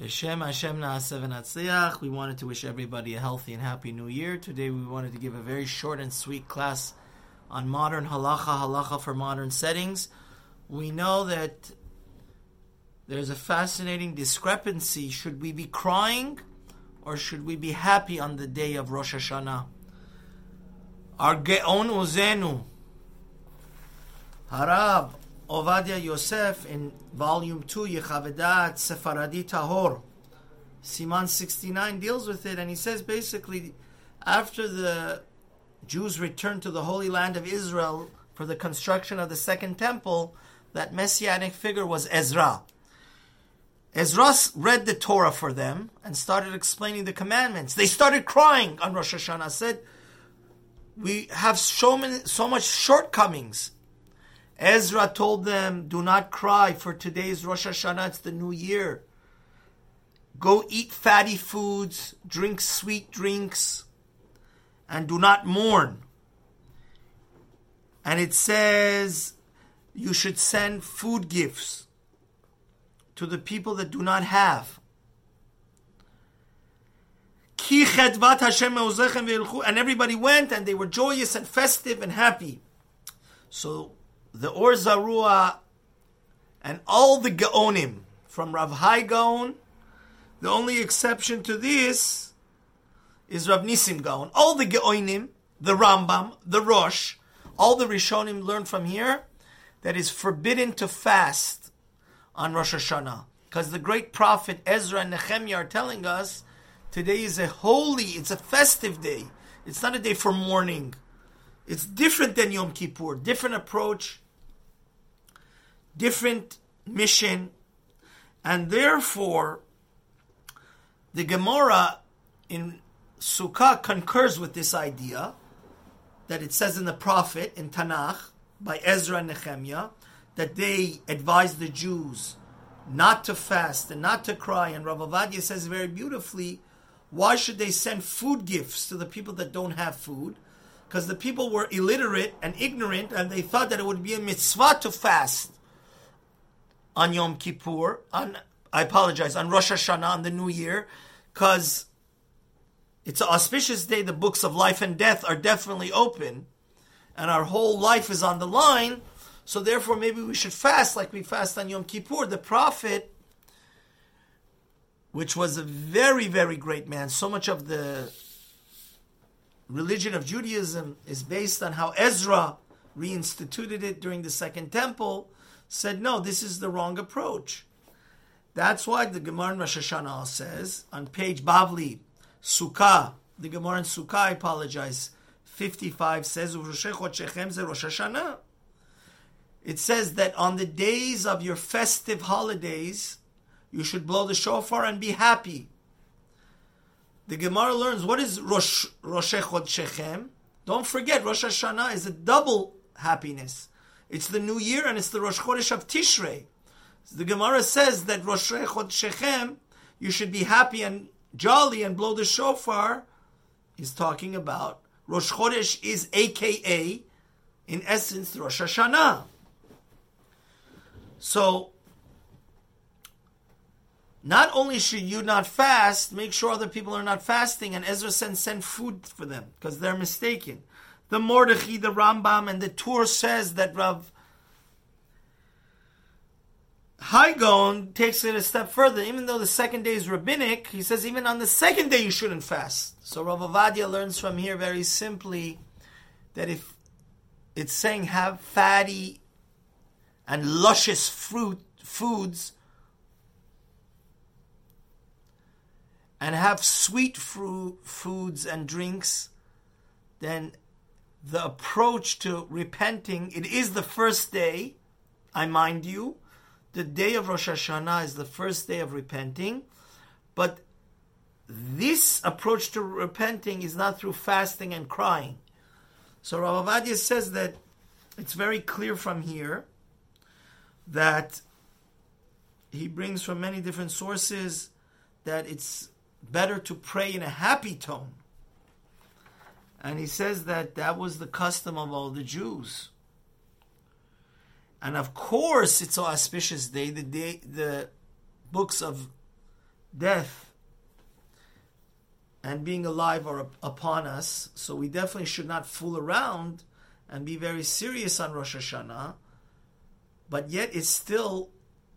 Hashem Hashem We wanted to wish everybody a healthy and happy new year. Today we wanted to give a very short and sweet class on modern halacha, halacha for modern settings. We know that there's a fascinating discrepancy. Should we be crying or should we be happy on the day of Rosh Hashanah? Our Ge'on Uzenu, Harab, Ovadia Yosef in volume 2, Yechaveh Da'at Sefaradi Tahor, Siman 69 deals with it, and he says basically, after the Jews returned to the Holy Land of Israel for the construction of the Second Temple, that messianic figure was Ezra. Ezra read the Torah for them and started explaining the commandments. They started crying on Rosh Hashanah, said, We have so, many, so much shortcomings Ezra told them, Do not cry, for today is Rosh Hashanah, it's the new year. Go eat fatty foods, drink sweet drinks, and do not mourn. And it says you should send food gifts to the people that do not have. And everybody went and they were joyous and festive and happy. So the Or Zarua, and all the Gaonim from Rav Hai Gaon. The only exception to this is Rav Nisim Gaon. All the Gaonim, the Rambam, the Rosh, all the Rishonim learned from here that is forbidden to fast on Rosh Hashanah. Because the great prophet Ezra and Nehemiah are telling us today is a holy, it's a festive day. It's not a day for mourning. It's different than Yom Kippur, different approach, different mission, and therefore the Gemara in Sukkah concurs with this idea that it says in the prophet in Tanakh by Ezra and Nehemiah that they advised the Jews not to fast and not to cry. And Rav Ovadia says very beautifully, why should they send food gifts to the people that don't have food? Because the people were illiterate and ignorant, and they thought that it would be a mitzvah to fast on Yom Kippur, on I apologize, on Rosh Hashanah, on the New Year, because it's an auspicious day. The books of life and death are definitely open, and our whole life is on the line. So therefore, maybe we should fast like we fast on Yom Kippur. The prophet, which was a very, very great man, so much of the religion of Judaism is based on how Ezra reinstituted it during the Second Temple, said, no, this is the wrong approach. That's why the Gemara in Rosh Hashanah says, on page Bavli, Sukkah, the Gemara in Sukkah, I apologize, 55 says, Rosh Hashanah. It says that on the days of your festive holidays, you should blow the shofar and be happy the Gemara learns what is Rosh Rosh Shechem. Don't forget, Rosh Hashanah is a double happiness. It's the new year and it's the Rosh Chodesh of Tishrei. The Gemara says that Rosh Shechem, you should be happy and jolly and blow the shofar. He's talking about Rosh Chodesh is AKA, in essence, Rosh Hashanah. So not only should you not fast, make sure other people are not fasting, and Ezra sends send food for them because they're mistaken. The Mordechai, the Rambam, and the Tur says that Rav Hai Gaon takes it a step further. Even though the second day is rabbinic, he says even on the second day you shouldn't fast. So Rav Ovadia learns from here very simply that if it's saying have fatty and luscious fruit foods and have sweet foods and drinks, then the approach to repenting, it is the first day, I mind you. The day of Rosh Hashanah is the first day of repenting, but this approach to repenting is not through fasting and crying. So Rav Ovadia says that it's very clear from here that he brings from many different sources that it's better to pray in a happy tone. And he says that that was the custom of all the Jews. And of course, it's an auspicious day. The day, the books of death and being alive are upon us, so we definitely should not fool around and be very serious on Rosh Hashanah. But yet, it's still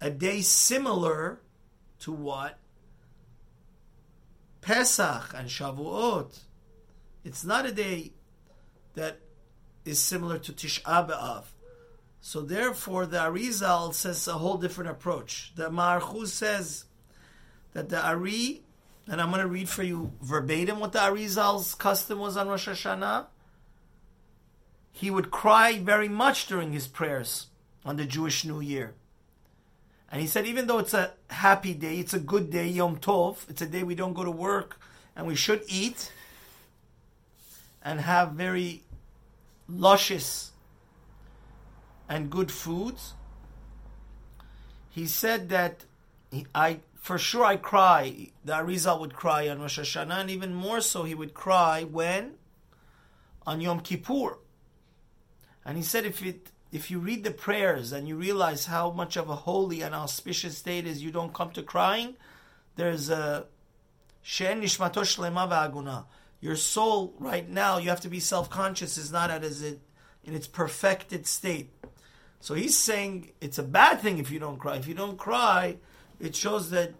a day similar to what Pesach and Shavuot. It's not a day that is similar to Tisha B'Av. So therefore, the Arizal says a whole different approach. The Marchuz says that the Ari, and I'm going to read for you verbatim what the Arizal's custom was on Rosh Hashanah. He would cry very much during his prayers on the Jewish New Year. And he said, even though it's a happy day, it's a good day, Yom Tov, it's a day we don't go to work and we should eat and have very luscious and good foods. He said that I for sure I cry. The Arizal would cry on Rosh Hashanah, and even more so, he would cry when on Yom Kippur. And he said, if it if you read the prayers and you realize how much of a holy and auspicious day it is, you don't come to crying. There's a V'Aguna. Your soul right now, you have to be self-conscious, is not at as it in its perfected state. So he's saying it's a bad thing if you don't cry. If you don't cry, it shows that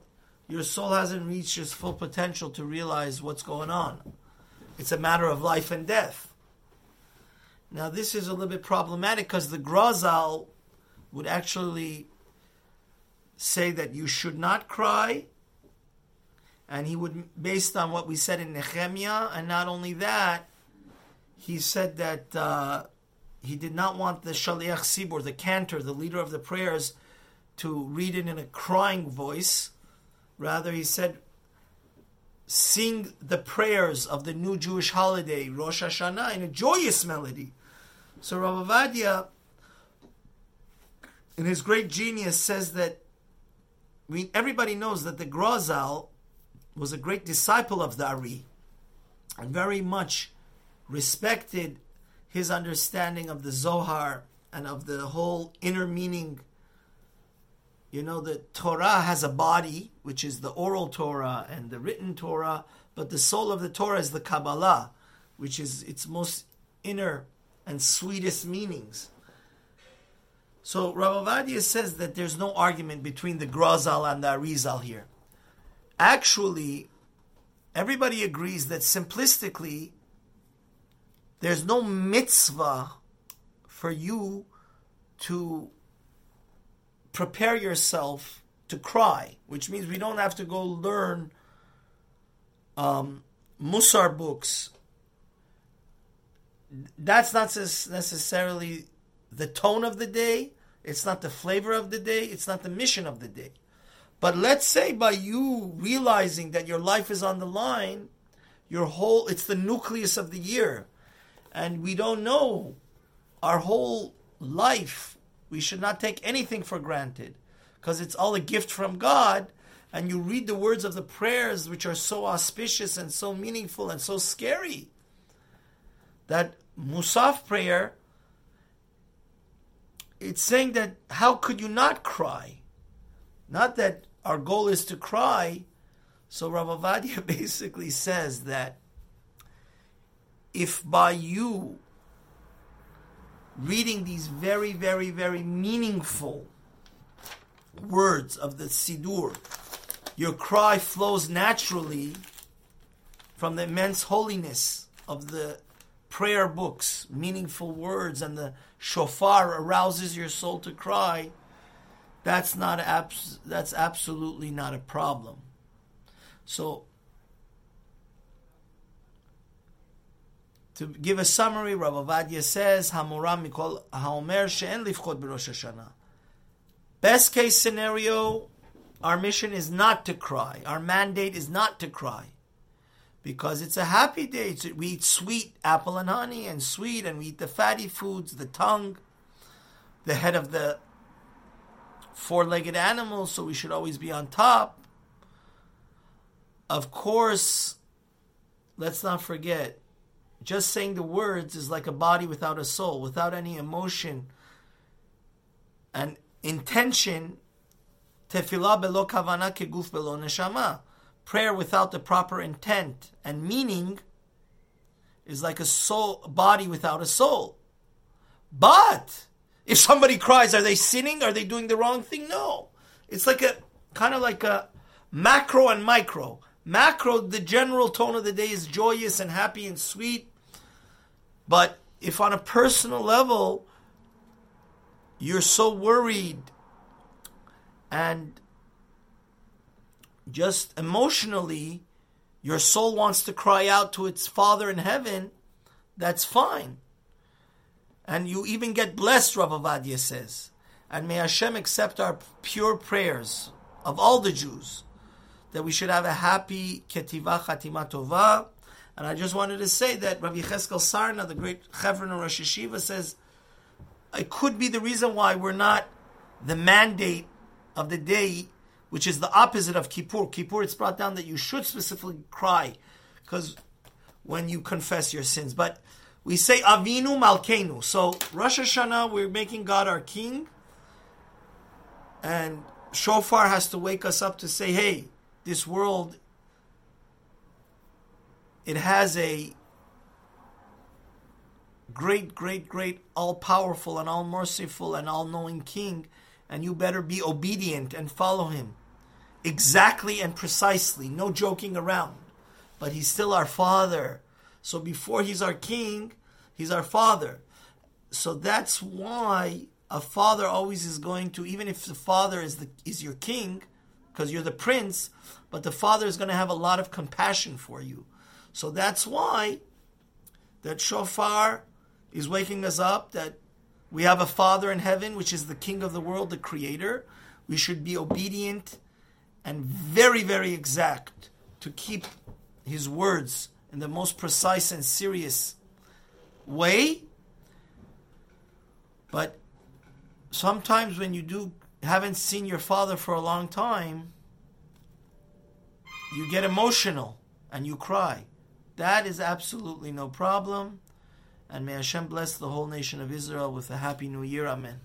your soul hasn't reached its full potential to realize what's going on. It's a matter of life and death. Now, this is a little bit problematic because the Grazal would actually say that you should not cry, and he would, based on what we said in Nehemiah, and not only that, he said that uh, he did not want the Shaliach Sibur, the cantor, the leader of the prayers, to read it in a crying voice. Rather, he said, sing the prayers of the new Jewish holiday, Rosh Hashanah, in a joyous melody. So Rav Ovadia, in his great genius, says that mean, everybody knows that the Grozal was a great disciple of the Ari and very much respected his understanding of the Zohar and of the whole inner meaning. You know, the Torah has a body, which is the oral Torah and the written Torah, but the soul of the Torah is the Kabbalah, which is its most inner and sweetest meanings. So Rav Ovadia says that there's no argument between the Grazal and the Arizal here. Actually, everybody agrees that simplistically, there's no mitzvah for you to prepare yourself to cry, which means we don't have to go learn um, Musar books that's not necessarily the tone of the day. It's not the flavor of the day. It's not the mission of the day. But let's say by you realizing that your life is on the line, your whole, it's the nucleus of the year. And we don't know our whole life. We should not take anything for granted because it's all a gift from God. And you read the words of the prayers, which are so auspicious and so meaningful and so scary that Musaf prayer, it's saying that how could you not cry? Not that our goal is to cry. So Rav Ovadia basically says that if by you reading these very, very, very meaningful words of the Sidur, your cry flows naturally from the immense holiness of the prayer books, meaningful words, and the shofar arouses your soul to cry, that's not abs- that's absolutely not a problem. So to give a summary, Rav Ovadia says, "Hamuram mikol haomer she'en lifchot b'Rosh Hashanah." Best case scenario, our mission is not to cry. Our mandate is not to cry because it's a happy day. It's, we eat sweet apple and honey and sweet, and we eat the fatty foods, the tongue, the head of the four legged animal, so we should always be on top. Of course, let's not forget, just saying the words is like a body without a soul, without any emotion and intention. Tefillah belo kavana keguf belo neshama. Prayer without the proper intent and meaning is like a soul body without a soul. But if somebody cries, are they sinning? Are they doing the wrong thing? No. It's like a kind of like a macro and micro. Macro, the general tone of the day is joyous and happy and sweet. But if on a personal level, you're so worried and just emotionally, your soul wants to cry out to its Father in heaven, that's fine. And you even get blessed, Rav Ovadia says. And may Hashem accept our pure prayers of all the Jews, that we should have a happy Ketiva Chatima Tova. And I just wanted to say that Rabbi Cheskel Sarna, the great Chevron of Rosh Hayeshiva, says it could be the reason why we're not the mandate of the day, which is the opposite of Kippur. Kippur, it's brought down that you should specifically cry, because when you confess your sins. But we say Avinu Malkeinu. So Rosh Hashanah, we're making God our King, and Shofar has to wake us up to say, hey, this world, it has a great, great, great, all powerful and all merciful and all knowing King, and you better be obedient and follow him exactly and precisely, no joking around. But he's still our Father. So before he's our King, he's our Father. So that's why a father always is going to, even if the father is the is your king, because you're the prince, but the father is going to have a lot of compassion for you. So that's why that shofar is waking us up that we have a Father in heaven, which is the King of the world, the Creator. We should be obedient and very, very exact to keep His words in the most precise and serious way. But sometimes when you do haven't seen your father for a long time, you get emotional and you cry. That is absolutely no problem. And may Hashem bless the whole nation of Israel with a happy new year. Amen.